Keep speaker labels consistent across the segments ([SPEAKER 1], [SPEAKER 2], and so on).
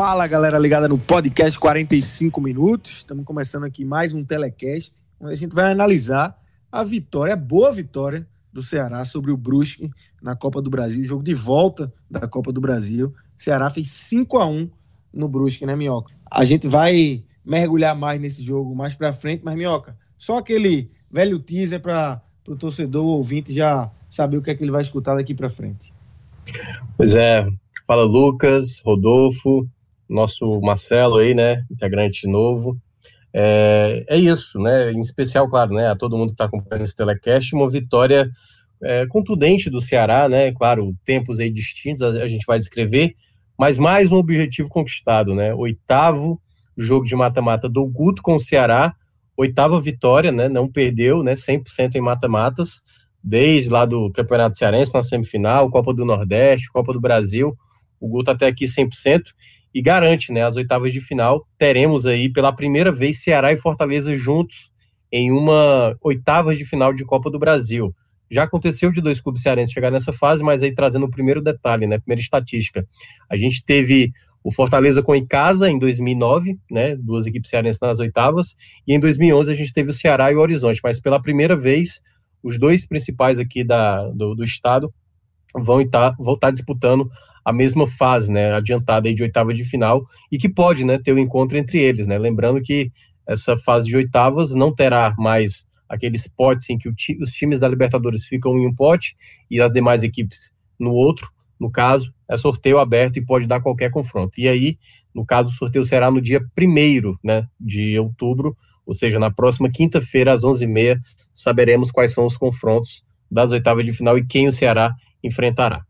[SPEAKER 1] Fala galera ligada no podcast 45 minutos. Estamos começando aqui mais um telecast, onde a gente vai analisar a vitória, a boa vitória do Ceará sobre o Brusque na Copa do Brasil, jogo de volta da Copa do Brasil. O Ceará fez 5 a 1 no Brusque, né, Minhoca? A gente vai mergulhar mais nesse jogo mais para frente, mas Minhoca, só aquele velho teaser para o torcedor ouvinte já saber o que é que ele vai escutar daqui para frente.
[SPEAKER 2] Pois é, fala Lucas, Rodolfo, nosso Marcelo aí, né, integrante novo. É, é isso, né, em especial, claro, né, a todo mundo que está acompanhando esse telecast, uma vitória é, contundente do Ceará, né, claro, tempos aí distintos a, a gente vai descrever, mas mais um objetivo conquistado, né, oitavo jogo de mata-mata do Guto com o Ceará, oitava vitória, né, não perdeu, né, 100% em mata-matas, desde lá do Campeonato Cearense na semifinal, Copa do Nordeste, Copa do Brasil, o Guto até aqui 100%, e garante, né, as oitavas de final. Teremos aí pela primeira vez Ceará e Fortaleza juntos em uma oitavas de final de Copa do Brasil. Já aconteceu de dois clubes cearenses chegar nessa fase, mas aí trazendo o primeiro detalhe, né, primeira estatística. A gente teve o Fortaleza com Icasa em 2009, né, duas equipes cearenses nas oitavas, e em 2011 a gente teve o Ceará e o Horizonte, mas pela primeira vez os dois principais aqui da, do, do estado vão estar, vão estar disputando a mesma fase, né, adiantada aí de oitava de final, e que pode, né, ter o um encontro entre eles, né, lembrando que essa fase de oitavas não terá mais aqueles potes em que os times da Libertadores ficam em um pote e as demais equipes no outro, no caso, é sorteio aberto e pode dar qualquer confronto. E aí, no caso, o sorteio será no dia 1 né, de outubro, ou seja, na próxima quinta-feira, às 11h30, saberemos quais são os confrontos das oitavas de final e quem o Ceará enfrentará.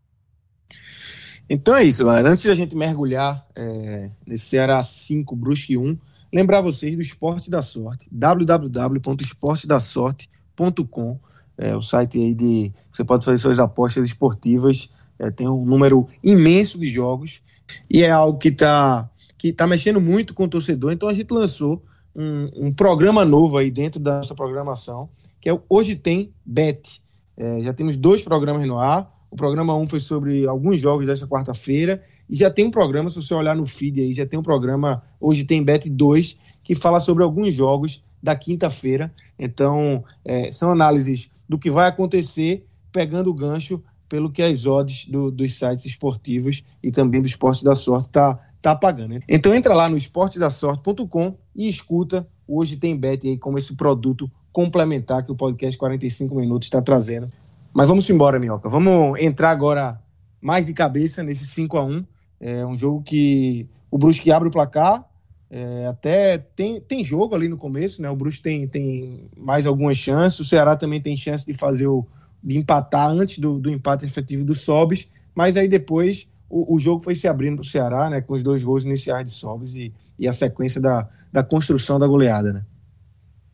[SPEAKER 1] Então é isso, galera. Antes de a gente mergulhar é, nesse Ceará 5, Brusque 1, lembrar vocês do Esporte da Sorte, www.esportedasorte.com, é o site aí de você pode fazer suas apostas esportivas, é, tem um número imenso de jogos e é algo que está que tá mexendo muito com o torcedor. Então a gente lançou um, um, programa novo aí dentro da nossa programação, que é o Hoje Tem Bet. É, já temos dois programas no ar. O programa 1 um foi sobre alguns jogos desta quarta-feira. E já tem um programa, se você olhar no feed aí, já tem um programa, hoje tem Bet 2, que fala sobre alguns jogos da quinta-feira. Então, é, são análises do que vai acontecer, pegando o gancho pelo que as odds do, dos sites esportivos e também do Esporte da Sorte tá, tá pagando. Então entra lá no esportedasorte.com e escuta Hoje Tem Bet aí como esse produto complementar que o podcast 45 Minutos está trazendo mas vamos embora, Minhoca. Vamos entrar agora mais de cabeça nesse 5 a 1 É um jogo que o Brusque abre o placar. É, até tem, tem jogo ali no começo, né? O Brusque tem, tem mais algumas chances. O Ceará também tem chance de fazer o de empatar antes do, do empate efetivo do Sobis. Mas aí depois o, o jogo foi se abrindo para o Ceará, né? Com os dois gols iniciais de Sobis e, e a sequência da, da construção da goleada, né?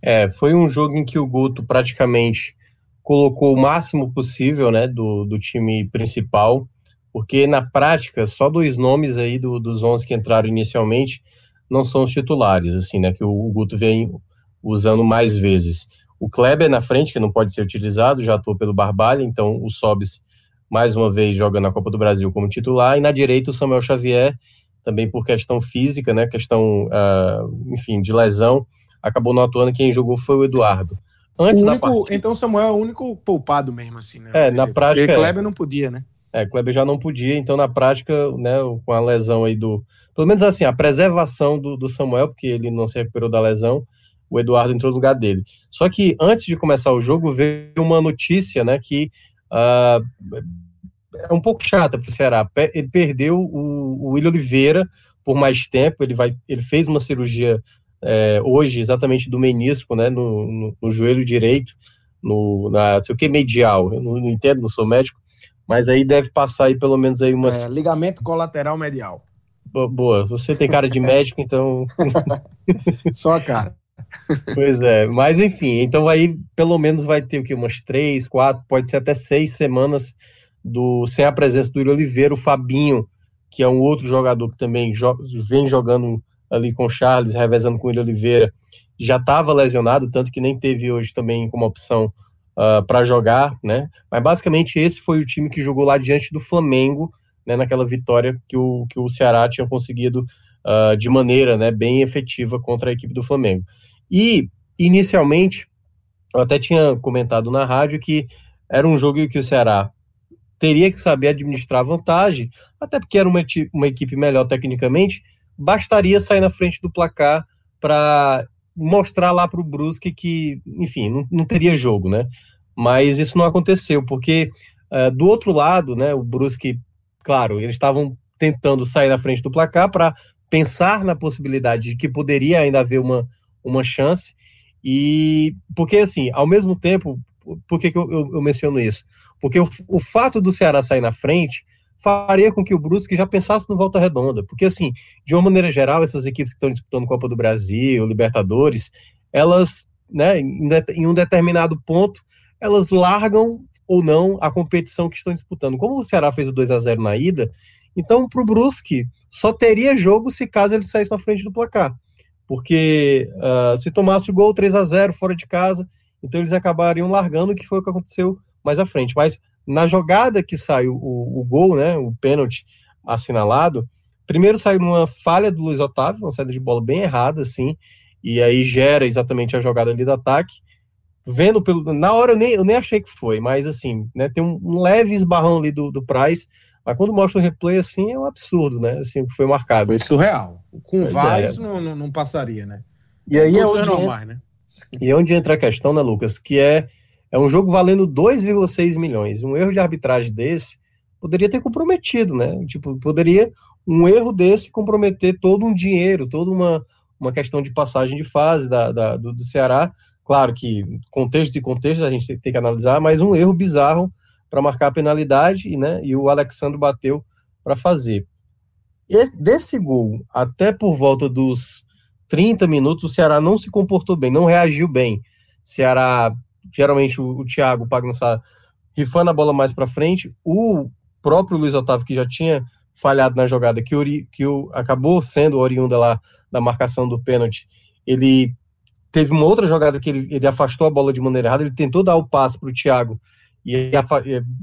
[SPEAKER 2] É, foi um jogo em que o Guto praticamente colocou o máximo possível, né, do, do time principal, porque na prática só dois nomes aí do, dos 11 que entraram inicialmente não são os titulares, assim, né, que o, o Guto vem usando mais vezes. O Kleber na frente, que não pode ser utilizado, já atuou pelo Barbalha, então o Sobis mais uma vez joga na Copa do Brasil como titular, e na direita o Samuel Xavier, também por questão física, né, questão, uh, enfim, de lesão, acabou não atuando, quem jogou foi o Eduardo.
[SPEAKER 1] Antes o único, da partida. Então Samuel é o único poupado mesmo, assim, né?
[SPEAKER 2] É, na prática.
[SPEAKER 1] Porque Kleber não podia, né?
[SPEAKER 2] É, Kleber já não podia, então na prática, né, com a lesão aí do. Pelo menos assim, a preservação do, do Samuel, porque ele não se recuperou da lesão, o Eduardo entrou no lugar dele. Só que antes de começar o jogo, veio uma notícia, né, que uh, é um pouco chata para o Ceará. Ele perdeu o, o William Oliveira por mais tempo, ele, vai, ele fez uma cirurgia é, hoje, exatamente do menisco, né, no, no, no joelho direito, no, na, sei o que, medial, eu não, não, entendo, não sou médico, mas aí deve passar aí pelo menos aí umas...
[SPEAKER 1] É, ligamento colateral medial.
[SPEAKER 2] Boa, você tem cara de médico, então...
[SPEAKER 1] Só a cara.
[SPEAKER 2] Pois é, mas enfim, então aí pelo menos vai ter o que, umas três, quatro, pode ser até seis semanas do sem a presença do Yuri Oliveira, o Fabinho, que é um outro jogador que também jo vem jogando ali com o Charles, revezando com o Yuri Oliveira, já estava lesionado, tanto que nem teve hoje também como opção uh, ah, para jogar, né? Mas basicamente esse foi o time que jogou lá diante do Flamengo, né, naquela vitória que o, que o Ceará tinha conseguido uh, de maneira né, bem efetiva contra a equipe do Flamengo. E, inicialmente, eu até tinha comentado na rádio que era um jogo que o Ceará teria que saber administrar vantagem, até porque era uma, uma equipe melhor tecnicamente, bastaria sair na frente do placar para mostrar lá para o Brusque que, enfim, não, não, teria jogo, né? Mas isso não aconteceu, porque uh, do outro lado, né, o Brusque, claro, eles estavam tentando sair na frente do placar para pensar na possibilidade de que poderia ainda haver uma, uma chance, e porque assim, ao mesmo tempo, por que, que eu, eu, eu menciono isso? Porque o, o fato do Ceará sair na frente faria com que o Brusque já pensasse no volta redonda. Porque, assim, de uma maneira geral, essas equipes que estão disputando Copa do Brasil, Libertadores, elas, né, em, um determinado ponto, elas largam ou não a competição que estão disputando. Como o Ceará fez o 2 a 0 na ida, então para o Brusque só teria jogo se caso ele saísse na frente do placar. Porque uh, se tomasse o gol 3 a 0 fora de casa, então eles acabariam largando, que foi o que aconteceu mais à frente. Mas na jogada que saiu o, o gol, né, o pênalti assinalado, primeiro saiu numa falha do Luiz Otávio, uma saída de bola bem errada, assim, e aí gera exatamente a jogada ali do ataque. Vendo pelo. Na hora eu nem, eu nem achei que foi, mas assim, né, tem um, um leve esbarrão ali do, do Price, mas quando mostra o replay assim é um absurdo, né? Assim, o que foi marcado.
[SPEAKER 1] Foi surreal. Com o VAR é. isso não, não, não, passaria, né?
[SPEAKER 2] E aí é onde, entra, né? e é onde entra a questão, né, Lucas? Que é é um jogo valendo 2,6 milhões. Um erro de arbitragem desse poderia ter comprometido, né? Tipo, poderia um erro desse comprometer todo um dinheiro, toda uma, uma questão de passagem de fase da, da do, do, Ceará. Claro que contextos e contextos a gente tem, tem que analisar, mas um erro bizarro para marcar a penalidade, né? E o Alexandre bateu para fazer. E desse gol, até por volta dos 30 minutos, o Ceará não se comportou bem, não reagiu bem. Ceará geralmente o, o Thiago Pagnussá rifando a bola mais para frente, o próprio Luiz Otávio, que já tinha falhado na jogada, que, ori, que o, acabou sendo oriunda lá da marcação do pênalti, ele teve uma outra jogada que ele, ele afastou a bola de maneira errada, ele tentou dar o passe para o Thiago, e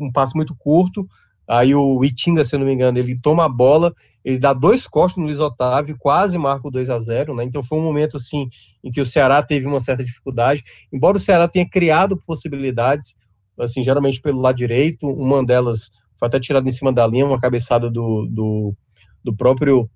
[SPEAKER 2] um passe muito curto, aí o Itinga, se eu não me engano, ele toma a bola, ele dá dois cortes no Luiz Otávio, quase marca o 2 a 0 né? Então foi um momento assim em que o Ceará teve uma certa dificuldade, embora o Ceará tenha criado possibilidades, assim, geralmente pelo lado direito, uma delas foi até tirada em cima da linha, uma cabeçada do, do, do próprio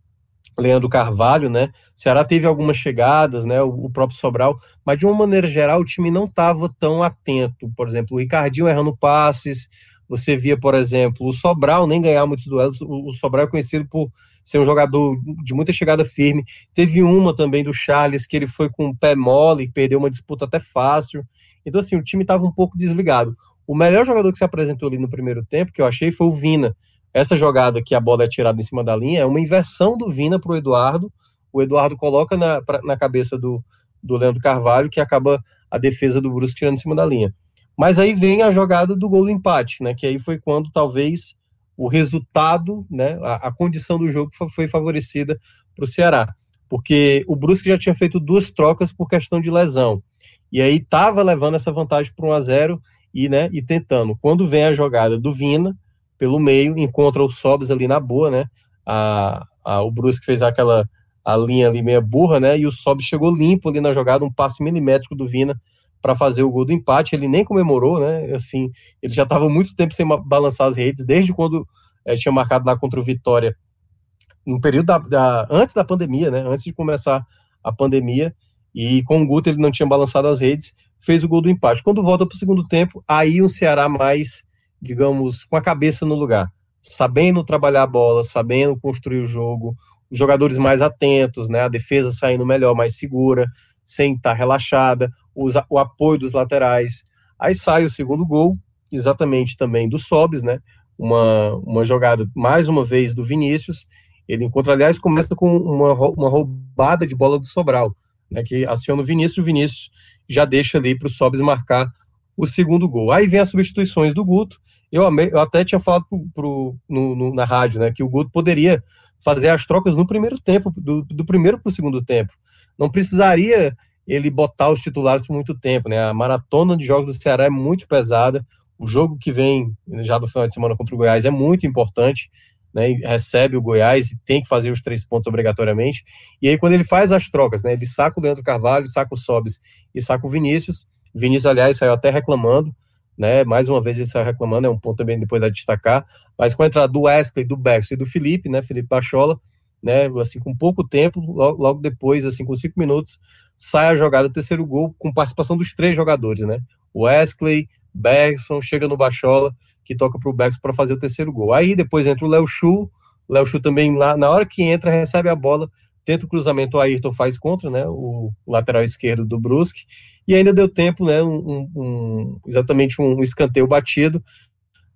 [SPEAKER 2] Leandro Carvalho, né? O Ceará teve algumas chegadas, né? O, o próprio Sobral, mas de uma maneira geral o time não estava tão atento. Por exemplo, o Ricardinho errando passes, você via, por exemplo, o Sobral nem ganhar muitos duelos. O Sobral é conhecido por ser um jogador de muita chegada firme. Teve uma também do Charles que ele foi com o pé mole, perdeu uma disputa até fácil. Então, assim, o time estava um pouco desligado. O melhor jogador que se apresentou ali no primeiro tempo, que eu achei, foi o Vina. Essa jogada que a bola é tirada em cima da linha é uma inversão do Vina para o Eduardo. O Eduardo coloca na, pra, na cabeça do, do Leandro Carvalho, que acaba a defesa do Brusque tirando em cima da linha. Mas aí vem a jogada do gol do empate, né? Que aí foi quando talvez o resultado, né? A, a condição do jogo foi favorecida para o Ceará, porque o Brusque já tinha feito duas trocas por questão de lesão e aí estava levando essa vantagem para 1 a 0 e, né? E tentando. Quando vem a jogada do Vina pelo meio, encontra o Sobs ali na boa, né? A, a, o Brusque fez aquela a linha ali meia burra, né? E o Sobs chegou limpo ali na jogada, um passe milimétrico do Vina para fazer o gol do empate. Ele nem comemorou, né? Assim, ele já estava muito tempo sem balançar as redes, desde quando é, tinha marcado lá contra o Vitória, no período da, da, antes da pandemia, né? Antes de começar a pandemia. E com o Guto ele não tinha balançado as redes, fez o gol do empate. Quando volta para o segundo tempo, aí um Ceará mais digamos, com a cabeça no lugar, sabendo trabalhar a bola, sabendo construir o jogo, os jogadores mais atentos, né, a defesa saindo melhor, mais segura, sem estar relaxada, o apoio dos laterais. Aí sai o segundo gol, exatamente também do Sobes, né? Uma, uma jogada, mais uma vez, do Vinícius. Ele encontra, aliás, começa com uma, uma roubada de bola do Sobral, né? Que aciona o Vinícius, o Vinícius já deixa ali para o Sobes marcar o segundo gol. Aí vem as substituições do Guto. Eu, eu até tinha falado pro, pro no, no, na rádio, né? Que o Guto poderia fazer as trocas no primeiro tempo, do, do primeiro para o segundo tempo. Não precisaria ele botar os titulares por muito tempo, né? A maratona de jogos do Ceará é muito pesada. O jogo que vem já do final de semana contra o Goiás é muito importante, né? recebe o Goiás e tem que fazer os três pontos obrigatoriamente. E aí, quando ele faz as trocas, né? Ele saca o Leandro Carvalho, saca o Sobes e saca o Vinícius. Vinícius, aliás, saiu até reclamando, né? Mais uma vez ele saiu reclamando, é um ponto também depois a destacar. Mas com a entrada do Wesley, do Bex e do Felipe, né? Felipe Pachola, né? Assim, com pouco tempo, logo depois, assim, com cinco minutos, sai a jogada do terceiro gol com participação dos três jogadores, né? Wesley, Bergson, chega no Bachola, que toca para o Bergson para fazer o terceiro gol. Aí depois entra o Léo Chu, Léo Chu também lá, na hora que entra, recebe a bola, tenta o cruzamento, o Ayrton faz contra, né? O lateral esquerdo do Brusque, e ainda deu tempo, né? Um, um, exatamente um escanteio batido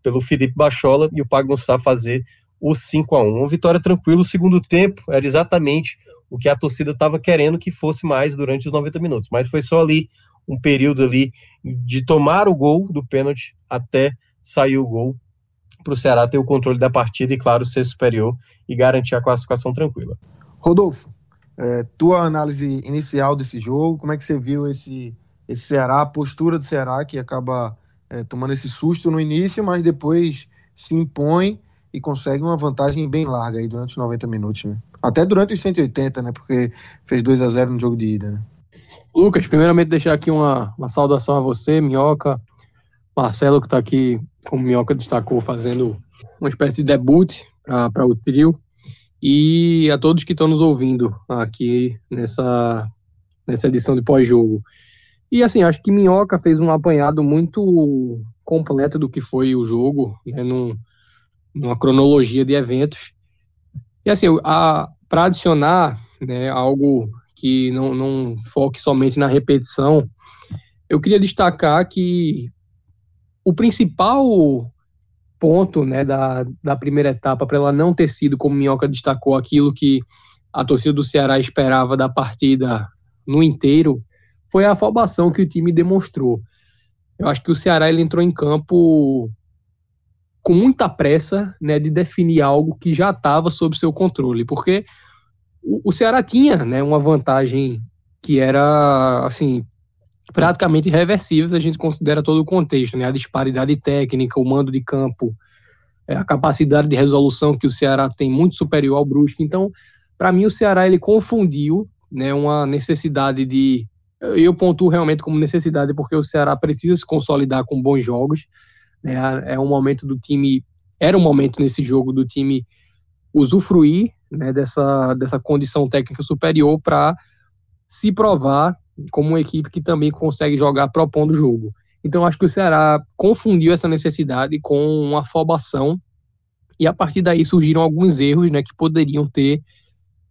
[SPEAKER 2] pelo Felipe Bachola e o Pagno Sá fazer o 5 a 1 Uma vitória tranquila, o segundo tempo era exatamente o que a torcida estava querendo que fosse mais durante os 90 minutos, mas foi só ali um período ali de tomar o gol do pênalti até sair o gol para o Ceará ter o controle da partida e, claro, ser superior e garantir a classificação tranquila.
[SPEAKER 1] Rodolfo, é, tua análise inicial desse jogo, como é que você viu esse, esse Ceará, a postura do Ceará que acaba é, tomando esse susto no início, mas depois se impõe e consegue uma vantagem bem larga aí durante os 90 minutos, né? Até durante os 180, né? Porque fez 2 a 0 no jogo de ida, né?
[SPEAKER 3] Lucas, primeiramente deixar aqui uma, uma saudação a você, Minhoca, Marcelo, que está aqui, como Minhoca destacou, fazendo uma espécie de debut para o trio, e a todos que estão nos ouvindo aqui nessa, nessa edição de pós-jogo. E assim, acho que Minhoca fez um apanhado muito completo do que foi o jogo, né, num, numa cronologia de eventos. E assim, para adicionar né, algo que não, não foque somente na repetição, eu queria destacar que o principal ponto né, da, da primeira etapa para ela não ter sido, como Minhoca destacou, aquilo que a torcida do Ceará esperava da partida no inteiro, foi a afobação que o time demonstrou. Eu acho que o Ceará ele entrou em campo com muita pressa né, de definir algo que já estava sob seu controle, porque o, o Ceará tinha né, uma vantagem que era assim praticamente irreversível se a gente considera todo o contexto, né, a disparidade técnica, o mando de campo, é, a capacidade de resolução que o Ceará tem muito superior ao Brusque. Então, para mim, o Ceará ele confundiu né, uma necessidade de eu pontuo realmente como necessidade porque o Ceará precisa se consolidar com bons jogos né? É um momento do time, era um momento nesse jogo do time usufruir né, dessa, dessa condição técnica superior para se provar como uma equipe que também consegue jogar propondo o jogo. Então acho que o Ceará confundiu essa necessidade com uma afobação e a partir daí surgiram alguns erros né, que poderiam ter,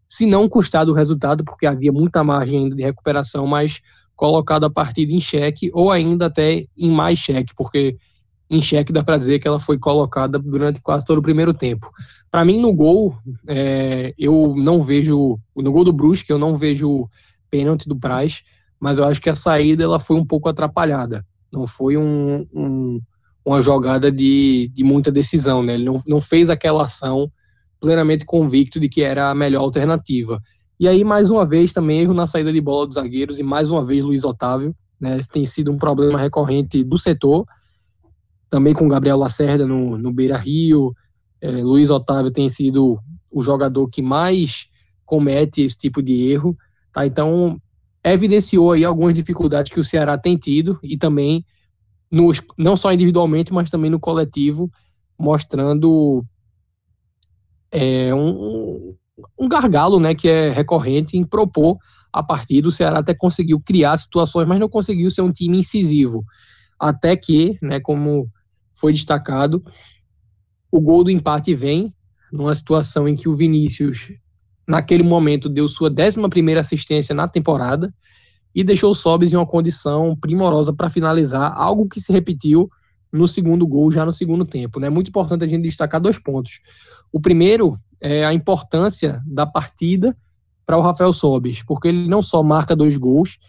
[SPEAKER 3] se não custado o resultado, porque havia muita margem ainda de recuperação, mas colocado a partida em xeque ou ainda até em mais xeque, porque em xeque, dá para dizer que ela foi colocada durante quase todo o primeiro tempo. Para mim, no gol, é, eu não vejo. No gol do Brusque, eu não vejo pênalti do Praz, mas eu acho que a saída ela foi um pouco atrapalhada. Não foi um, um, uma jogada de, de muita decisão, né? Ele não, não fez aquela ação plenamente convicto de que era a melhor alternativa. E aí, mais uma vez, também erro na saída de bola dos zagueiros, e mais uma vez Luiz Otávio. Né? Esse tem sido um problema recorrente do setor também com Gabriel Lacerda no, no Beira Rio. É, Luiz Otávio tem sido o jogador que mais comete esse tipo de erro. Tá? Então, evidenciou aí algumas dificuldades que o Ceará tem tido e também, nos, não só individualmente, mas também no coletivo, mostrando é, um, um gargalo né, que é recorrente em propor a partida. O Ceará até conseguiu criar situações, mas não conseguiu ser um time incisivo. Até que, né, como foi destacado. O gol do empate vem numa situação em que o Vinícius, naquele momento, deu sua 11 assistência na temporada e deixou o Sobis em uma condição primorosa para finalizar, algo que se repetiu no segundo gol, já no segundo tempo. É né? muito importante a gente destacar dois pontos. O primeiro é a importância da partida para o Rafael Sobis, porque ele não só marca dois gols,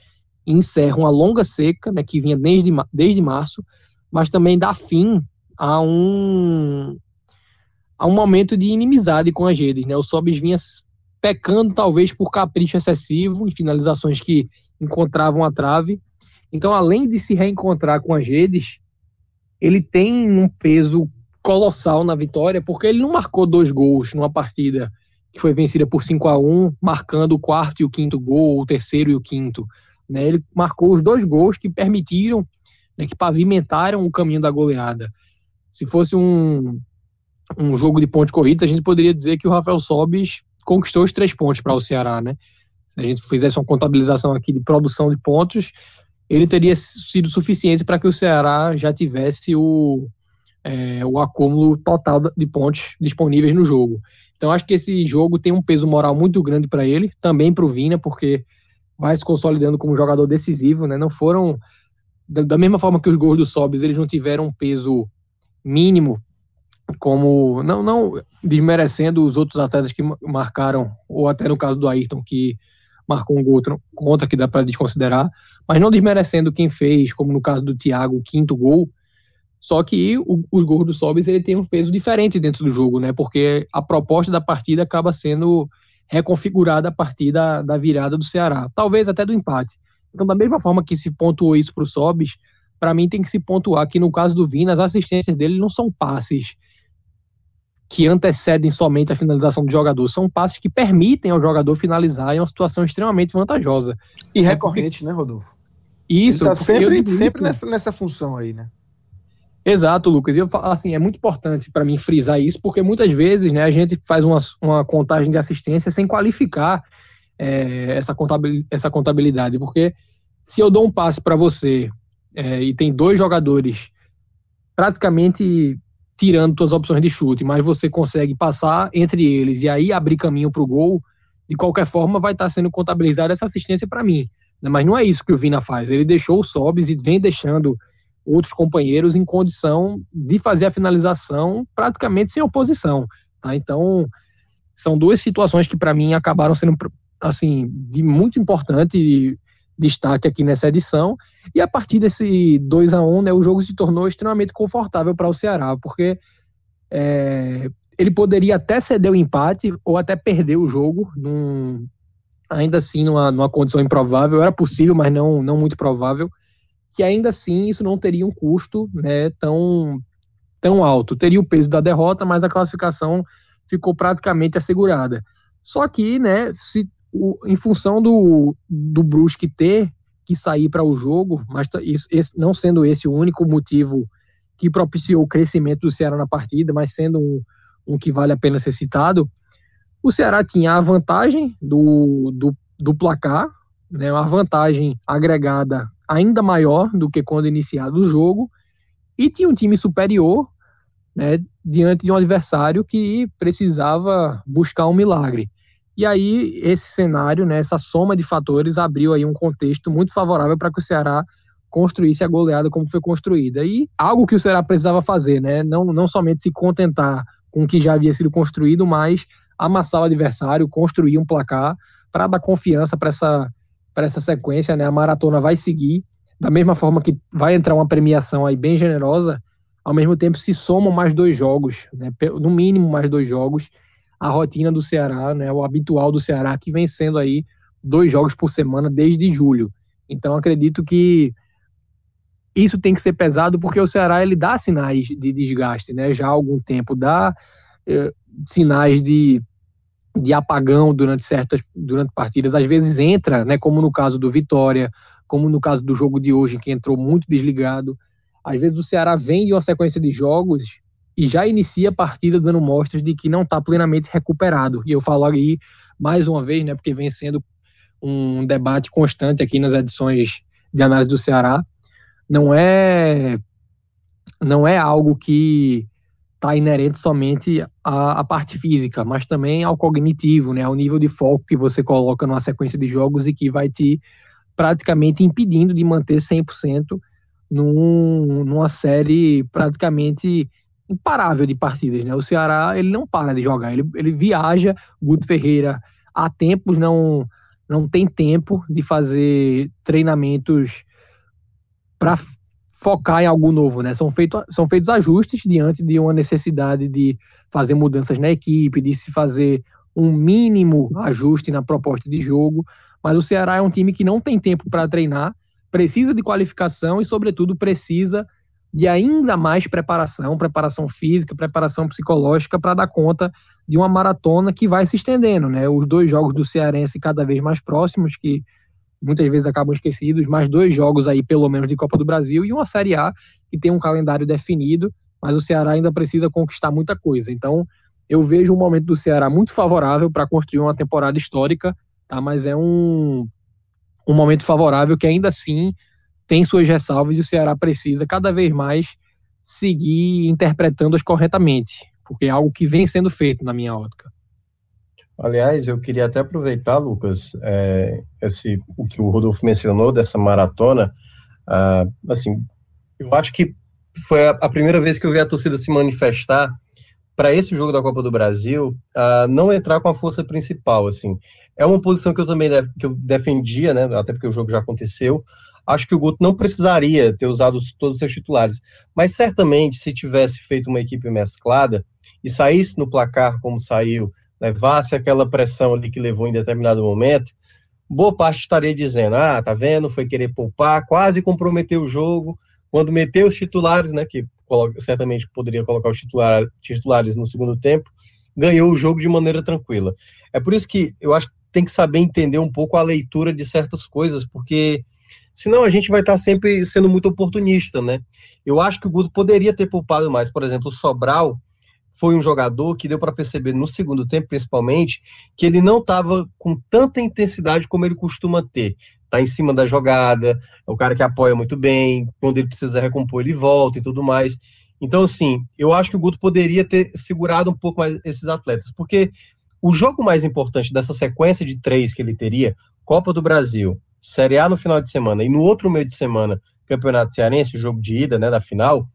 [SPEAKER 3] encerra uma longa seca, né, que vinha desde, desde março, mas também dá fim a um, a um momento de inimizade com as redes. Né? O Sobis vinha pecando, talvez, por capricho excessivo em finalizações que encontravam a trave. Então, além de se reencontrar com as redes, ele tem um peso colossal na vitória, porque ele não marcou dois gols numa partida que foi vencida por 5 a 1 marcando o quarto e o quinto gol, o terceiro e o quinto. Né? Ele marcou os dois gols que permitiram, né, que pavimentaram o caminho da goleada. Se fosse um, um jogo de ponte corrida, a gente poderia dizer que o Rafael Sobis conquistou os três pontos para o Ceará, né? Se a gente fizesse uma contabilização aqui de produção de pontos, ele teria sido suficiente para que o Ceará já tivesse o, é, o acúmulo total de pontos disponíveis no jogo. Então acho que esse jogo tem um peso moral muito grande para ele, também para o Vina, porque vai se consolidando como jogador decisivo, né? Não foram da mesma forma que os gols do Sobis, eles não tiveram um peso mínimo como não não desmerecendo os outros atletas que marcaram ou até no caso do Ayrton que marcou um gol contra que dá para desconsiderar, mas não desmerecendo quem fez, como no caso do Thiago, o quinto gol. Só que o, os gols do Sobis ele tem um peso diferente dentro do jogo, né? Porque a proposta da partida acaba sendo reconfigurada a partir da, da virada do Ceará, talvez até do empate. Então, da mesma forma que se pontuou isso para o Sobis, para mim tem que se pontuar que no caso do Vina, as assistências dele não são passes que antecedem somente a finalização do jogador. São passes que permitem ao jogador finalizar em uma situação extremamente vantajosa.
[SPEAKER 1] E recorrente, é porque... né, Rodolfo?
[SPEAKER 3] Isso.
[SPEAKER 1] Ele tá sempre, sempre nessa, nessa função aí, né?
[SPEAKER 3] Exato, Lucas. Eu assim, é muito importante para mim frisar isso, porque muitas vezes, né, a gente faz uma, uma contagem de assistência sem qualificar é, essa, contabilidade, essa contabilidade, porque se eu dou um passe para você é, e tem dois jogadores praticamente tirando suas opções de chute, mas você consegue passar entre eles e aí abrir caminho para o gol, de qualquer forma vai estar tá sendo contabilizada essa assistência para mim. Né? Mas não é isso que o Vina faz. Ele deixou o Sobis e vem deixando outros companheiros em condição de fazer a finalização praticamente sem oposição. Tá? Então, são duas situações que para mim acabaram sendo assim de muito importante destaque aqui nessa edição. E a partir desse 2 a 1 né, o jogo se tornou extremamente confortável para o Ceará, porque é, ele poderia até ceder o empate ou até perder o jogo, num, ainda assim numa, numa condição improvável. Era possível, mas não, não muito provável. Que ainda assim isso não teria um custo né, tão, tão alto. Teria o peso da derrota, mas a classificação ficou praticamente assegurada. Só que, né, se o, em função do, do Brusque ter que sair para o jogo, mas isso, esse, não sendo esse o único motivo que propiciou o crescimento do Ceará na partida, mas sendo um, um que vale a pena ser citado, o Ceará tinha a vantagem do, do, do placar, né, uma vantagem agregada ainda maior do que quando iniciado o jogo, e tinha um time superior né, diante de um adversário que precisava buscar um milagre. E aí, esse cenário, né, essa soma de fatores, abriu aí um contexto muito favorável para que o Ceará construísse a goleada como foi construída. E algo que o Ceará precisava fazer, né? Não, não somente se contentar com o que já havia sido construído, mas amassar o adversário, construir um placar para dar confiança para essa, essa sequência, né? A maratona vai seguir, da mesma forma que vai entrar uma premiação aí bem generosa, ao mesmo tempo se somam mais dois jogos, né? No mínimo mais dois jogos a rotina do Ceará, né, o habitual do Ceará, que vem sendo aí dois jogos por semana desde julho. Então acredito que isso tem que ser pesado porque o Ceará ele dá sinais de desgaste, né? Já há algum tempo dá eh, sinais de, de apagão durante certas durante partidas. Às vezes entra, né? Como no caso do Vitória, como no caso do jogo de hoje que entrou muito desligado. Às vezes o Ceará vem de uma sequência de jogos e já inicia a partida dando mostras de que não está plenamente recuperado. E eu falo aí mais uma vez, né, porque vem sendo um debate constante aqui nas edições de análise do Ceará. Não é não é algo que está inerente somente à, à, parte física, mas também ao cognitivo, né, ao nível de foco que você coloca numa sequência de jogos e que vai te praticamente impedindo de manter 100% num, numa série praticamente imparável de partidas. Né? O Ceará ele não para de jogar, ele, ele viaja. Guto Ferreira há tempos não, não tem tempo de fazer treinamentos para focar em algo novo, né? São, feito, são feitos ajustes diante de uma necessidade de fazer mudanças na equipe, de se fazer um mínimo ajuste na proposta de jogo, mas o Ceará é um time que não tem tempo para treinar, precisa de qualificação e, sobretudo, precisa de ainda mais preparação, preparação física, preparação psicológica para dar conta de uma maratona que vai se estendendo, né? Os dois jogos do Cearense cada vez mais próximos, que muitas vezes acabam esquecidos, mais dois jogos aí, pelo menos, de Copa do Brasil e uma Série A que tem um calendário definido, mas o Ceará ainda precisa conquistar muita coisa. Então, eu vejo um momento do Ceará muito favorável para construir uma temporada histórica, tá? Mas é um, um momento favorável que ainda assim tem suas ressalvas e o Ceará precisa cada vez mais seguir interpretando-as corretamente, porque é algo que vem sendo feito na minha ótica.
[SPEAKER 2] Aliás, eu queria até aproveitar, Lucas, é, esse, o que o Rodolfo mencionou dessa maratona. Uh, assim, eu acho que foi a, a, primeira vez que eu vi a torcida se manifestar para esse jogo da Copa do Brasil, uh, não entrar com a força principal. Assim, é uma posição que eu também def, que eu defendia, né? Até porque o jogo já aconteceu. Acho que o Guto não precisaria ter usado todos os seus titulares, mas certamente se tivesse feito uma equipe mesclada e saísse no placar como saiu levasse aquela pressão ali que levou em determinado momento, boa parte estaria dizendo: ah, tá vendo, foi querer poupar, quase comprometeu o jogo. Quando meteu os titulares, né, que certamente poderia colocar os titular, titulares no segundo tempo, ganhou o jogo de maneira tranquila. É por isso que eu acho que tem que saber entender um pouco a leitura de certas coisas, porque senão a gente vai estar sempre sendo muito oportunista, né? Eu acho que o Guto poderia ter poupado mais. Por exemplo, o Sobral, foi um jogador que deu para perceber no segundo tempo, principalmente, que ele não estava com tanta intensidade como ele costuma ter. Tá em cima da jogada, é o cara que apoia muito bem, quando ele precisa recompor, ele volta e tudo mais. Então, assim, eu acho que o Guto poderia ter segurado um pouco mais esses atletas, porque o jogo mais importante dessa sequência de três que ele teria, Copa do Brasil, Série A no final de semana e no outro meio de semana, Campeonato Cearense, o jogo de ida, né, da final,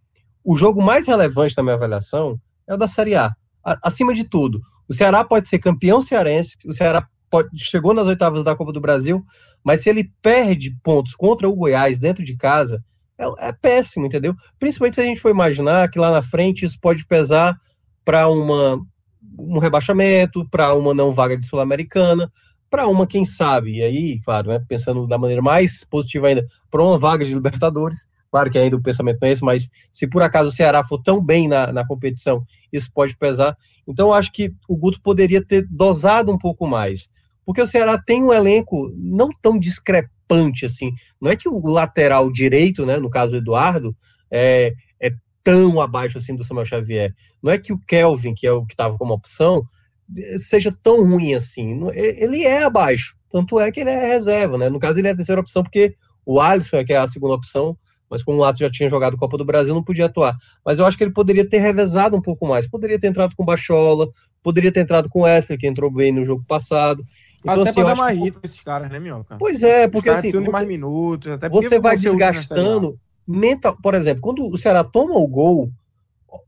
[SPEAKER 2] o jogo mais relevante da minha avaliação é o da Série A. Acima de tudo, o Ceará pode ser campeão cearense, o Ceará pode, chegou nas oitavas da Copa do Brasil, mas se ele perde pontos contra o Goiás dentro de casa, é, é péssimo, entendeu? Principalmente se a gente for imaginar que lá na frente isso pode pesar para uma um rebaixamento, para uma não vaga de Sul-Americana, para uma, quem sabe, e aí, claro, né, pensando da maneira mais positiva ainda, para uma vaga de Libertadores. Claro que ainda o pensamento não é esse, mas se por acaso o Ceará for tão bem na, na competição, isso pode pesar. Então, acho que o Guto poderia ter dosado um pouco mais. Porque o Ceará tem um elenco não tão discrepante assim. Não é que o lateral direito, né, no caso do Eduardo, é, é tão abaixo assim do Samuel Xavier. Não é que o Kelvin, que é o que estava como opção, seja tão ruim assim. Ele é abaixo. Tanto é que ele é reserva, né? No caso, ele é a terceira opção, porque o Alisson, que é a segunda opção, mas como o Lato já tinha jogado Copa do Brasil, não podia atuar. Mas eu acho que ele poderia ter revezado um pouco mais. Poderia ter entrado com Bachola, poderia ter entrado com Wesley, que entrou bem no jogo passado.
[SPEAKER 1] Então, até assim, pra dar mais ritmo esses caras, né, Minhoca?
[SPEAKER 2] Pois é, porque assim.
[SPEAKER 1] Você, mais minutos, até
[SPEAKER 2] você vai desgastando. Mental, por exemplo, quando o Ceará toma o gol,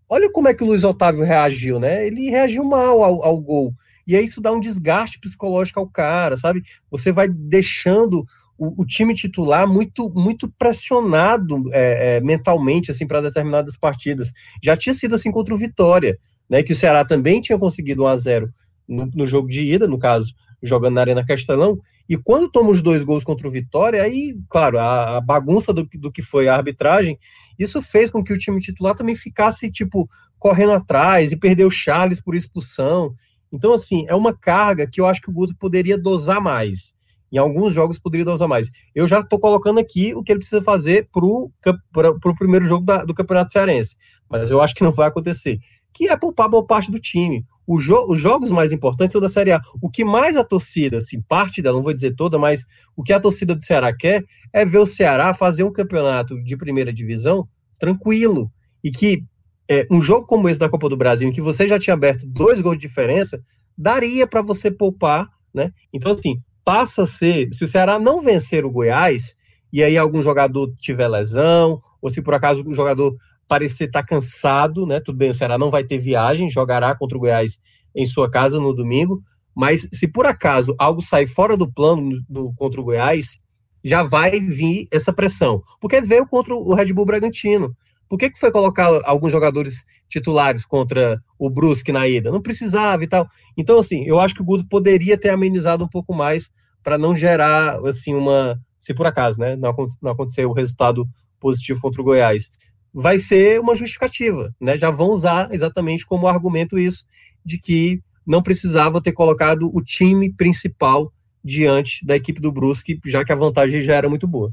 [SPEAKER 2] olha como é que o Luiz Otávio reagiu, né? Ele reagiu mal ao, ao gol. E aí isso dá um desgaste psicológico ao cara, sabe? Você vai deixando o, o, time titular muito muito pressionado é, é, mentalmente assim para determinadas partidas. Já tinha sido assim contra o Vitória, né? Que o Ceará também tinha conseguido 1 a 0 no, no jogo de ida, no caso, jogando na Arena Castelão. E quando toma os dois gols contra o Vitória, aí, claro, a, a bagunça do, do que foi a arbitragem, isso fez com que o time titular também ficasse, tipo, correndo atrás e perdeu o Charles por expulsão. Então, assim, é uma carga que eu acho que o Guto poderia dosar mais. Em alguns jogos poderia dosar mais. Eu já estou colocando aqui o que ele precisa fazer para o primeiro jogo da, do Campeonato Cearense. Mas eu acho que não vai acontecer. Que é poupar boa parte do time. Jo os jogos mais importantes são da Série A. O que mais a torcida, assim, parte dela, não vou dizer toda, mas o que a torcida do Ceará quer é ver o Ceará fazer um campeonato de primeira divisão tranquilo e que é, um jogo como esse da Copa do Brasil, em que você já tinha aberto dois gols de diferença, daria para você poupar, né? Então, assim, passa a ser, se o Ceará não vencer o Goiás, e aí algum jogador tiver lesão, ou se por acaso o jogador parecer estar tá cansado, né? Tudo bem, o Ceará não vai ter viagem, jogará contra o Goiás em sua casa no domingo, mas se por acaso algo sair fora do plano do, contra o Goiás, já vai vir essa pressão. Porque veio contra o Red Bull Bragantino. Por que, que foi colocar alguns jogadores titulares contra o Brusque na ida? Não precisava e tal. Então, assim, eu acho que o Guto poderia ter amenizado um pouco mais para não gerar, assim, uma. Se por acaso, né, não, não acontecer o resultado positivo contra o Goiás. Vai ser uma justificativa, né? Já vão usar exatamente como argumento isso, de que não precisava ter colocado o time principal diante da equipe do Brusque, já que a vantagem já era muito boa.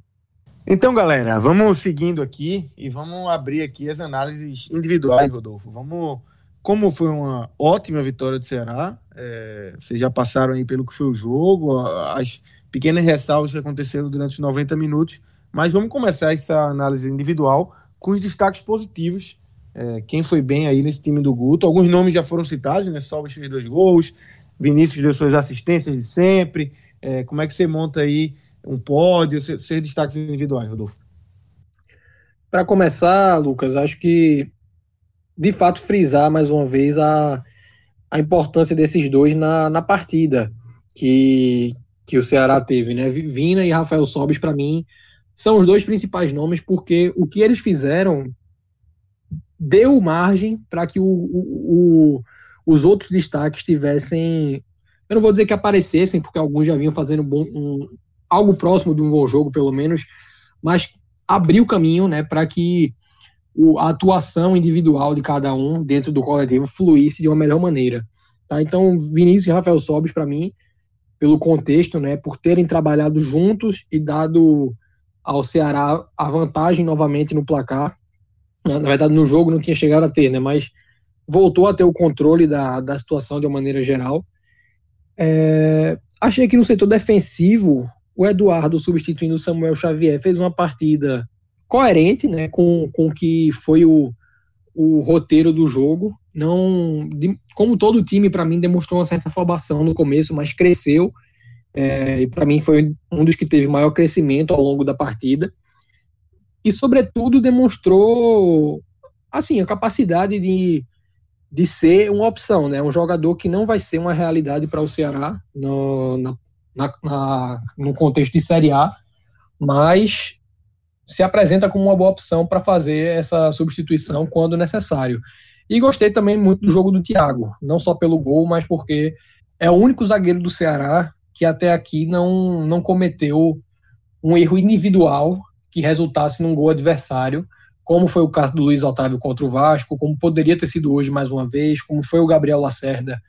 [SPEAKER 1] Então, galera, vamos seguindo aqui e vamos abrir aqui as análises individuais, Rodolfo. Vamos, como foi uma ótima vitória do Ceará, é, vocês já passaram aí pelo que foi o jogo, as pequenas ressalvas que aconteceram durante os 90 minutos, mas vamos começar essa análise individual com os destaques positivos. É, quem foi bem aí nesse time do Guto? Alguns nomes já foram citados, né? Sobres fez dois gols, Vinícius deu suas assistências de sempre. É, como é que você monta aí um pódio, seus destaques individuais, Rodolfo?
[SPEAKER 3] Para começar, Lucas, acho que de fato frisar mais uma vez a, a importância desses dois na, na partida que, que o Ceará teve, né? Vina e Rafael Sobis, para mim, são os dois principais nomes, porque o que eles fizeram deu margem para que o, o, o, os outros destaques tivessem. Eu não vou dizer que aparecessem, porque alguns já vinham fazendo bom, um, algo próximo de um bom jogo, pelo menos, mas abriu caminho né, para que a atuação individual de cada um dentro do coletivo fluísse de uma melhor maneira. Tá? Então, Vinícius e Rafael Sobis, para mim, pelo contexto, né, por terem trabalhado juntos e dado ao Ceará a vantagem novamente no placar. Na verdade, no jogo não tinha chegado a ter, né, mas voltou a ter o controle da, da situação de uma maneira geral. É, achei que no setor defensivo o Eduardo, substituindo o Samuel Xavier, fez uma partida coerente né, com, com o que foi o, o roteiro do jogo. Não, de, como todo time, para mim, demonstrou uma certa afobação no começo, mas cresceu. É, e para mim foi um dos que teve maior crescimento ao longo da partida. E, sobretudo, demonstrou assim a capacidade de, de ser uma opção, né? Um jogador que não vai ser uma realidade para o Ceará no, na, na, na, no contexto de Série A, mas se apresenta como uma boa opção para fazer essa substituição quando necessário. E gostei também muito do jogo do Thiago, não só pelo gol, mas porque é o único zagueiro do Ceará que até aqui não, não cometeu um erro individual que resultasse num gol adversário, como foi o caso do Luiz Otávio contra o Vasco, como poderia ter sido hoje mais uma vez, como foi o Gabriel Lacerda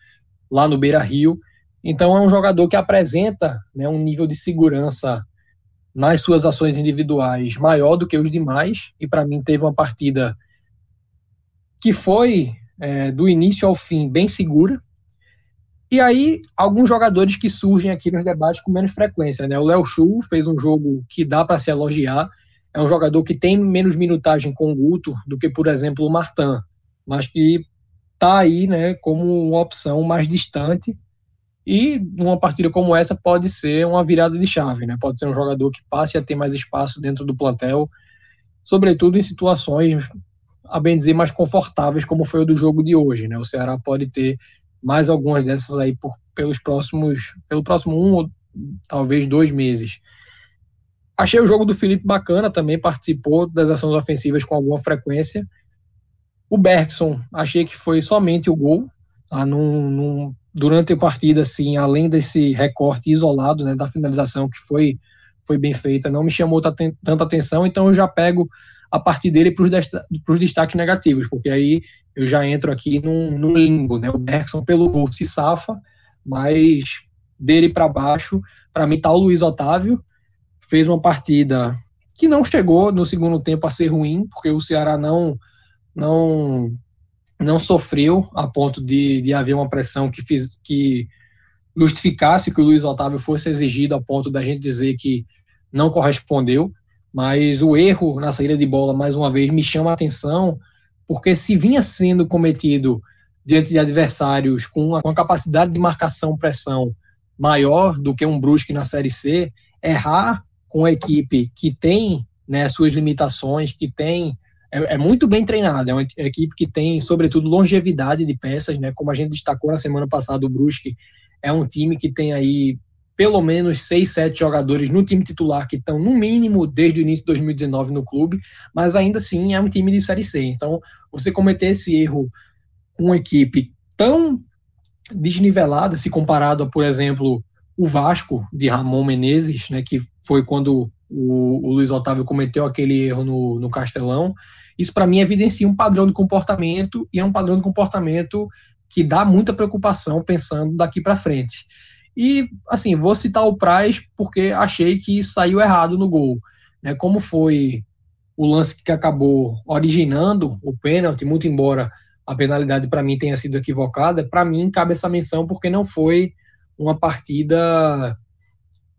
[SPEAKER 3] lá no Beira Rio. Então é um jogador que apresenta né, um nível de segurança nas suas ações individuais maior do que os demais, e para mim teve uma partida que foi é, do início ao fim bem segura. E aí, alguns jogadores que surgem aqui nos debates com menos frequência. Né? O Léo Chu fez um jogo que dá para se elogiar. É um jogador que tem menos minutagem com o Guto do que, por exemplo, o Martin, mas que está aí né, como uma opção mais distante e numa partida como essa pode ser uma virada de chave, né? Pode ser um jogador que passe a ter mais espaço dentro do plantel, sobretudo em situações, a bem dizer, mais confortáveis, como foi o do jogo de hoje, né? O Ceará pode ter mais algumas dessas aí por, pelos próximos, pelo próximo um ou talvez dois meses. Achei o jogo do Felipe bacana, também participou das ações ofensivas com alguma frequência. O Bergson, achei que foi somente o gol, tá? Num, num durante a partida, assim, além desse recorte isolado né, da finalização que foi, foi bem feita, não me chamou tanta atenção, então eu já pego a partir dele para os destaques negativos, porque aí eu já entro aqui num, num limbo, né? O Bergson pelo gol se safa, mas dele para baixo, para mim tá o Luiz Otávio, fez uma partida que não chegou no segundo tempo a ser ruim, porque o Ceará não não não sofreu a ponto de, de haver uma pressão que, fiz, que justificasse que o Luiz Otávio fosse exigido a ponto da gente dizer que não correspondeu, mas o erro na saída de bola, mais uma vez, me chama a atenção porque se vinha sendo cometido diante de adversários com uma, com a capacidade de marcação pressão maior do que um Brusque na Série C, errar com a equipe que tem né, suas limitações, que tem é, é, muito bem treinada, é uma equipe que tem, sobretudo, longevidade de peças, né, como a gente destacou na semana passada, o Brusque é um time que tem aí pelo menos seis, sete jogadores no time titular que estão, no mínimo, desde o início de 2019 no clube, mas ainda assim é um time de Série C. Então, você cometer esse erro com uma equipe tão desnivelada, se comparado a, por exemplo, o Vasco de Ramon Menezes, né, que foi quando o, o Luiz Otávio cometeu aquele erro no, no Castelão, isso para mim evidencia um padrão de comportamento e é um padrão de comportamento que dá muita preocupação pensando daqui para frente. E, assim, vou citar o Praz porque achei que saiu errado no gol. Né? Como foi o lance que acabou originando o pênalti, muito embora a penalidade para mim tenha sido equivocada, para mim cabe essa menção porque não foi uma partida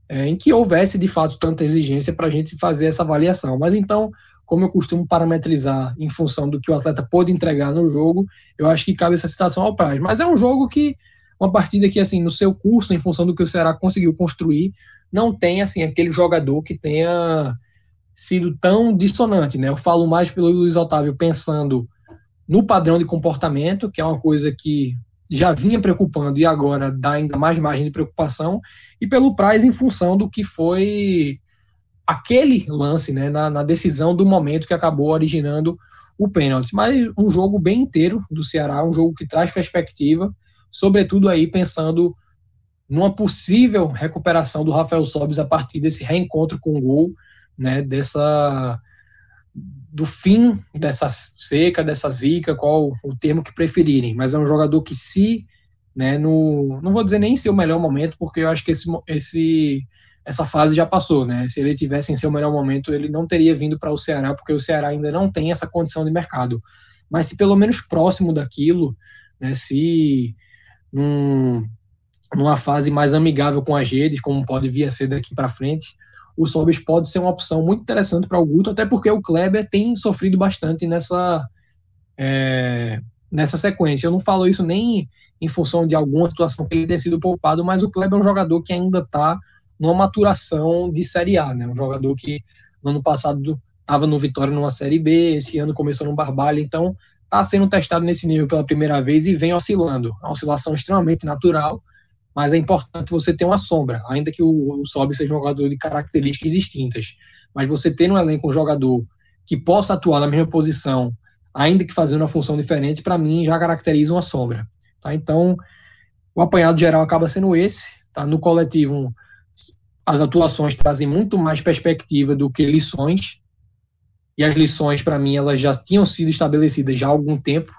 [SPEAKER 3] é, em que houvesse de fato tanta exigência para a gente fazer essa avaliação. Mas então, como eu costumo parametrizar em função do que o atleta pôde entregar no jogo, eu acho que cabe essa citação ao Praz. Mas é um jogo que uma partida que, assim, no seu curso, em função do que o Ceará conseguiu construir, não tem, assim, aquele jogador que tenha sido tão dissonante, né? Eu falo mais pelo Luiz Otávio pensando no padrão de comportamento, que é uma coisa que já vinha preocupando e agora dá ainda mais margem de preocupação, e pelo Price em função do que foi aquele lance, né, na, na decisão do momento que acabou originando o pênalti. Mas um jogo bem inteiro do Ceará, um jogo que traz perspectiva, sobretudo aí pensando numa possível recuperação do Rafael Sobis a partir desse reencontro com o gol, né, dessa do fim dessa seca, dessa zica, qual o termo que preferirem, mas é um jogador que se, né, no, não vou dizer nem seu melhor momento, porque eu acho que esse, esse essa fase já passou, né? Se ele tivesse em seu melhor momento, ele não teria vindo para o Ceará, porque o Ceará ainda não tem essa condição de mercado. Mas se pelo menos próximo daquilo, né, se num, numa fase mais amigável com as redes, como pode vir a ser daqui para frente, o Sobis pode ser uma opção muito interessante para o Guto, até porque o Kleber tem sofrido bastante nessa, é, nessa sequência. Eu não falo isso nem em função de alguma situação que ele tenha sido poupado, mas o Kleber é um jogador que ainda está numa maturação de Série A, né? Um jogador que no ano passado estava no Vitória numa Série B, esse ano começou no Barbalha, então está sendo testado nesse nível pela primeira vez e vem oscilando. É uma oscilação extremamente natural, mas é importante você ter uma sombra, ainda que o, o Sobe seja um jogador de características distintas. Mas você ter no elenco um jogador que possa atuar na mesma posição, ainda que fazendo uma função diferente, para mim já caracteriza uma sombra. Tá? Então, o apanhado geral acaba sendo esse. Tá? No coletivo, as atuações trazem muito mais perspectiva do que lições, e as lições, para mim, elas já tinham sido estabelecidas já há algum tempo.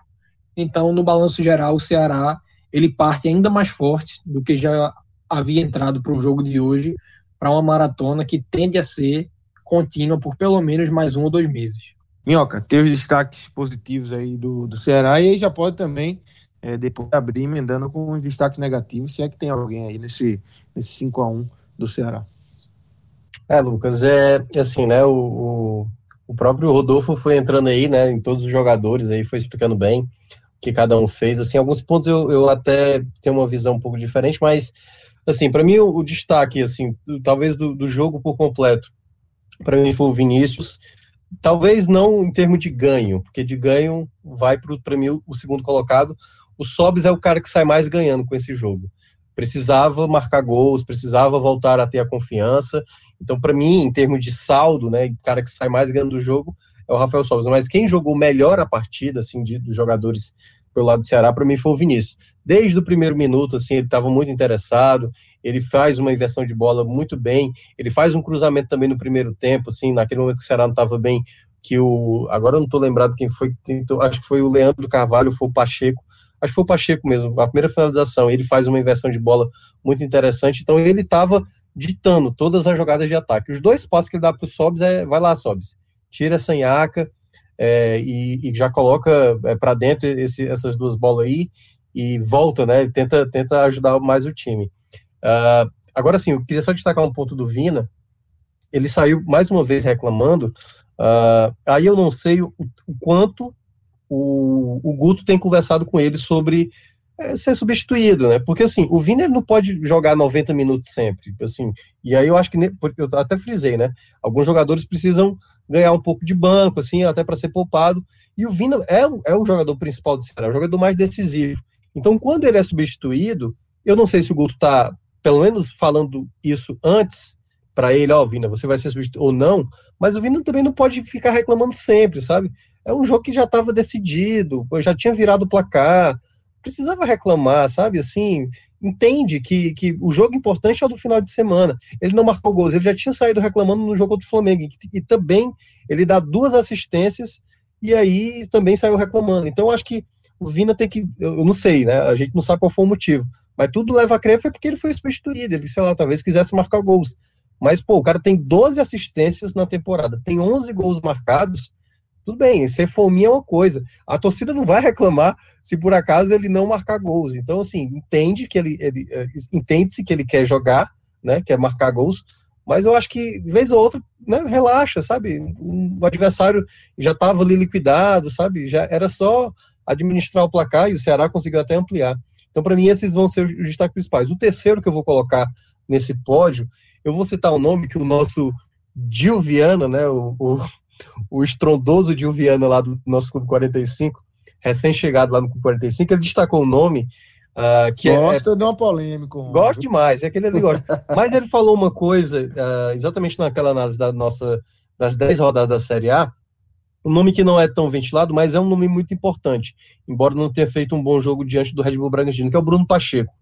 [SPEAKER 3] Então, no balanço geral, o Ceará ele parte ainda mais forte do que já havia entrado para o jogo de hoje, para uma maratona que tende a ser contínua por pelo menos mais um ou dois meses.
[SPEAKER 1] Minhoca, teve destaques positivos aí do, do Ceará e aí já pode também, é, depois abrir, emendando com os destaques negativos, se é que tem alguém aí nesse, nesse 5 a 1 do Ceará.
[SPEAKER 2] É, Lucas, é, é assim, né, o, o, o, próprio Rodolfo foi entrando aí, né, em todos os jogadores aí, foi explicando bem o que cada um fez, assim, alguns pontos eu, eu até tenho uma visão um pouco diferente, mas, assim, para mim o, o, destaque, assim, talvez do, do jogo por completo, para mim foi o Vinícius, talvez não em termos de ganho, porque de ganho vai para mim o segundo colocado, o Sobis é o cara que sai mais ganhando com esse jogo. Precisava marcar gols, precisava voltar a ter a confiança. Então, para mim, em termos de saldo, né, cara que sai mais ganhando do jogo é o Rafael Sobis. Mas quem jogou melhor a partida, assim, de, dos jogadores pelo lado do Ceará, para mim foi o Vinícius. Desde o primeiro minuto, assim, ele estava muito interessado. Ele faz uma inversão de bola muito bem. Ele faz um cruzamento também no primeiro tempo, assim, naquele momento que o Ceará não estava bem, que o agora eu não estou lembrado quem foi, acho que foi o Leandro Carvalho, foi o Pacheco acho que foi o Pacheco mesmo, a primeira finalização, ele faz uma inversão de bola muito interessante, então ele estava ditando todas as jogadas de ataque. Os dois passos que ele dá para o Sobs é, vai lá, Sobs, tira essa nhaca é, e, e, já coloca é, para dentro esse, essas duas bolas aí e volta, né, tenta, tenta ajudar mais o time. Uh, agora sim, eu queria só destacar um ponto do Vina, ele saiu mais uma vez reclamando, uh, aí eu não sei o, o quanto o, o Guto tem conversado com ele sobre é, ser substituído, né? Porque assim, o Vina não pode jogar 90 minutos sempre, assim. E aí eu acho que eu até frisei, né? Alguns jogadores precisam ganhar um pouco de banco, assim, até para ser poupado. E o Vina é, é o jogador principal do Ceará, é o jogador mais decisivo. Então, quando ele é substituído, eu não sei se o Guto está, pelo menos, falando isso antes para ele, ó, oh, Vina, você vai ser substituído ou não, mas o Vina também não pode ficar reclamando sempre, sabe? É um jogo que já estava decidido, já tinha virado o placar, precisava reclamar, sabe? Assim, entende que, que o jogo importante é o do final de semana. Ele não marcou gols, ele já tinha saído reclamando no jogo contra o Flamengo. E, e também ele dá duas assistências e aí também saiu reclamando. Então, acho que o Vina tem que. Eu não sei, né? A gente não sabe qual foi o motivo. Mas tudo leva a crer foi porque ele foi substituído. Ele, sei lá, talvez quisesse marcar gols. Mas, pô, o cara tem 12 assistências na temporada, tem 11 gols marcados tudo bem, ser fominha é uma coisa. A torcida não vai reclamar se por acaso ele não marcar gols. Então, assim, entende que ele, ele eh, entende-se que ele quer jogar, né? Quer marcar gols, mas eu acho que, vez ou outra, né, relaxa, sabe? O adversário já estava ali liquidado, sabe? Já era só administrar o placar e o Ceará conseguiu até ampliar. Então, para mim, esses vão ser os destaques principais. O terceiro que eu vou colocar nesse pódio, eu vou citar o um nome que o nosso Gil Viana, né, o, o o estrondoso de Viana lá do nosso Clube 45, recém-chegado lá no Clube 45, ele destacou o um nome uh, que
[SPEAKER 1] é- Gosta é, de uma polêmica.
[SPEAKER 2] Gosto demais, é aquele ele gosta. Mas ele falou uma coisa, uh, exatamente naquela análise da nossa, das 10 rodadas da Série A, um nome que não é tão ventilado, mas é um nome muito importante, embora não tenha feito um bom jogo diante do Red Bull Bragantino, que é o Bruno Pacheco.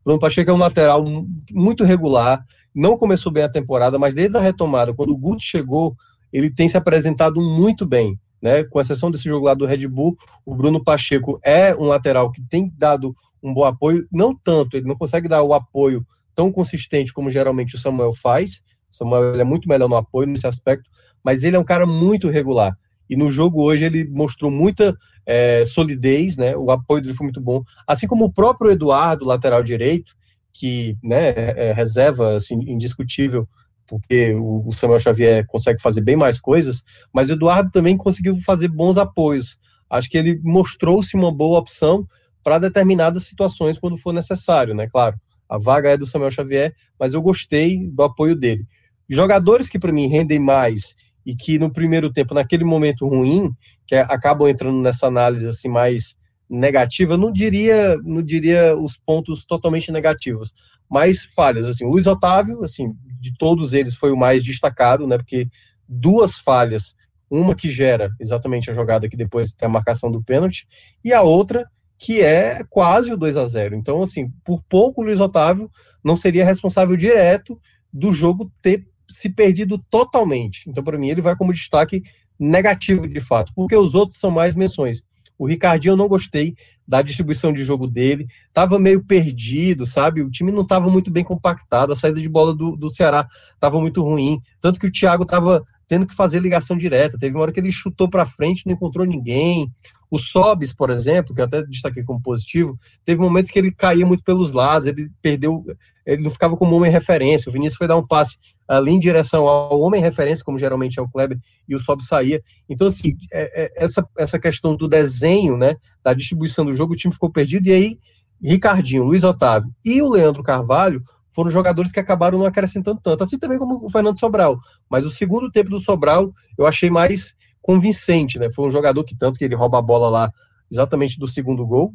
[SPEAKER 2] O Bruno Pacheco é um lateral muito regular, não começou bem a temporada, mas desde a retomada, quando o Guto chegou, ele tem se apresentado muito bem. Né? Com exceção desse jogo lá do Red Bull, o Bruno Pacheco é um lateral que tem dado um bom apoio, não tanto, ele não consegue dar o apoio tão consistente como geralmente o Samuel faz. O Samuel é muito melhor no apoio nesse aspecto, mas ele é um cara muito regular. E no jogo hoje ele mostrou muita é, solidez, né? O apoio dele foi muito bom. Assim como o próprio Eduardo, lateral direito, que né, é, é reserva assim, indiscutível porque o Samuel Xavier consegue fazer bem mais coisas, mas Eduardo também conseguiu fazer bons apoios. Acho que ele mostrou-se uma boa opção para determinadas situações quando for necessário, né? Claro, a vaga é do Samuel Xavier, mas eu gostei do apoio dele. Jogadores que para mim rendem mais e que no primeiro tempo, naquele momento ruim, que acabam entrando nessa análise assim mais negativa, não diria, não diria os pontos totalmente negativos, mas falhas assim. Luiz Otávio, assim, de todos eles foi o mais destacado, né? Porque duas falhas, uma que gera exatamente a jogada que depois tem a marcação do pênalti, e a outra que é quase o 2 a 0 Então, assim, por pouco o Luiz Otávio não seria responsável direto do jogo ter se perdido totalmente. Então, para mim, ele vai como destaque negativo de fato, porque os outros são mais menções. O Ricardinho eu não gostei da distribuição de jogo dele, estava meio perdido, sabe? O time não estava muito bem compactado, a saída de bola do, do Ceará estava muito ruim, tanto que o Thiago estava tendo que fazer ligação direta. Teve uma hora que ele chutou para frente, não encontrou ninguém. O Sobis, por exemplo, que eu até destaquei como positivo, teve momentos que ele caía muito pelos lados, ele perdeu, ele não ficava como homem referência. O Vinícius foi dar um passe ali em direção ao homem referência, como geralmente é o Kleber, e o Sobis saía. Então, assim, é, é, essa, essa questão do desenho, né, da distribuição do jogo, o time ficou perdido, e aí Ricardinho, Luiz Otávio e o Leandro Carvalho foram jogadores que acabaram não acrescentando tanto, assim também como o Fernando Sobral. Mas o segundo tempo do Sobral eu achei mais convincente, né? Foi um jogador que tanto que ele rouba a bola lá exatamente do segundo gol,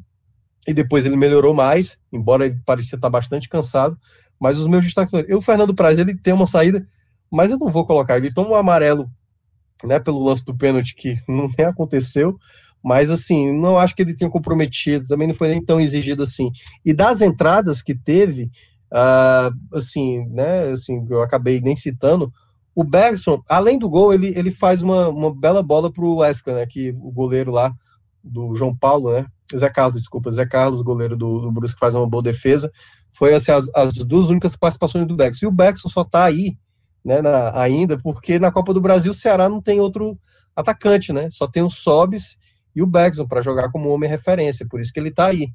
[SPEAKER 2] e depois ele melhorou mais, embora ele parecia estar bastante cansado. Mas os meus destaques. Eu, o Fernando Praz, ele tem uma saída, mas eu não vou colocar. Ele toma um amarelo, né, pelo lance do pênalti que não nem aconteceu. Mas assim, não acho que ele tenha comprometido, também não foi nem tão exigido assim. E das entradas que teve, Uh, assim, né, assim, eu acabei nem citando, o Bergson, além do gol, ele, ele faz uma, uma bela bola para o Wesker, né, que o goleiro lá do João Paulo, né, Zé Carlos, desculpa, Zé Carlos, goleiro do, do Brusque, faz uma boa defesa, foi assim, as, as duas únicas participações do Bergson, e o Bergson só está aí, né, na, ainda, porque na Copa do Brasil o Ceará não tem outro atacante, né, só tem o Sobis e o Bergson para jogar como homem referência, por isso que ele está aí,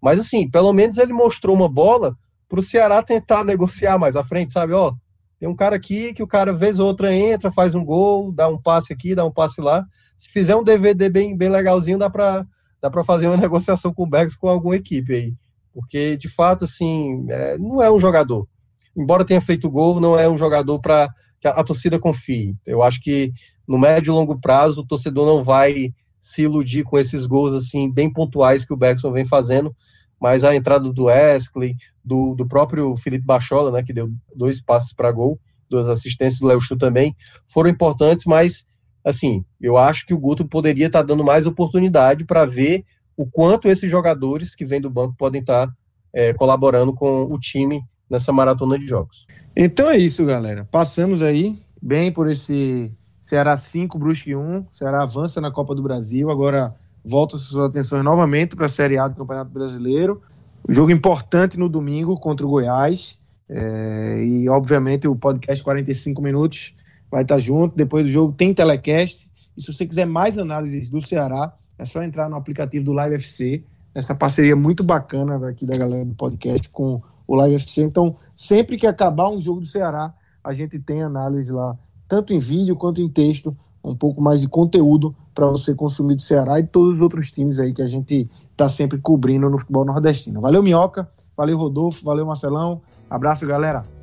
[SPEAKER 2] mas assim, pelo menos ele mostrou uma bola para o Ceará tentar negociar mais à frente, sabe? Ó, Tem um cara aqui que o cara, vez ou outra, entra, faz um gol, dá um passe aqui, dá um passe lá. Se fizer um DVD bem, bem legalzinho, dá para dá para fazer uma negociação com o Bergs com alguma equipe aí. Porque, de fato, assim, é, não é um jogador. Embora tenha feito gol, não é um jogador para que a, a, torcida confie. Eu acho que no médio e longo prazo o torcedor não vai se iludir com esses gols assim bem pontuais que o Bergson vem fazendo, mas a entrada do Wesley, do, do próprio Felipe Bachola, né, que deu dois passes para gol, duas assistências do Léo Chu também, foram importantes, mas assim, eu acho que o Guto poderia estar tá dando mais oportunidade para ver o quanto esses jogadores que vêm do banco podem estar tá, é, colaborando com o time nessa maratona de jogos.
[SPEAKER 1] Então é isso, galera. Passamos aí bem por esse Ceará 5, Brusque 1. Ceará avança na Copa do Brasil. Agora volta suas atenções novamente para a Série A do Campeonato Brasileiro. Jogo importante no domingo contra o Goiás. É, e, obviamente, o podcast 45 minutos vai estar junto. Depois do jogo tem telecast. E se você quiser mais análises do Ceará, é só entrar no aplicativo do Live FC. Essa parceria muito bacana daqui da galera do podcast com o Live FC. Então, sempre que acabar um jogo do Ceará, a gente tem análise lá, tanto em vídeo quanto em texto, um pouco mais de conteúdo para você consumir do Ceará e todos os outros times aí que a gente está sempre cobrindo no futebol nordestino. Valeu, Minhoca. Valeu, Rodolfo. Valeu, Marcelão. Abraço, galera.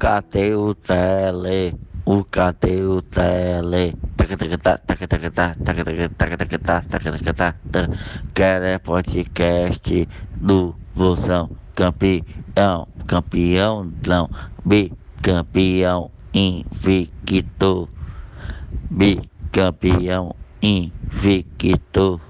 [SPEAKER 4] O tele? O o tele? Quer podcast do Bolsão campeão, campeão não, bicampeão invicto, bicampeão invicto.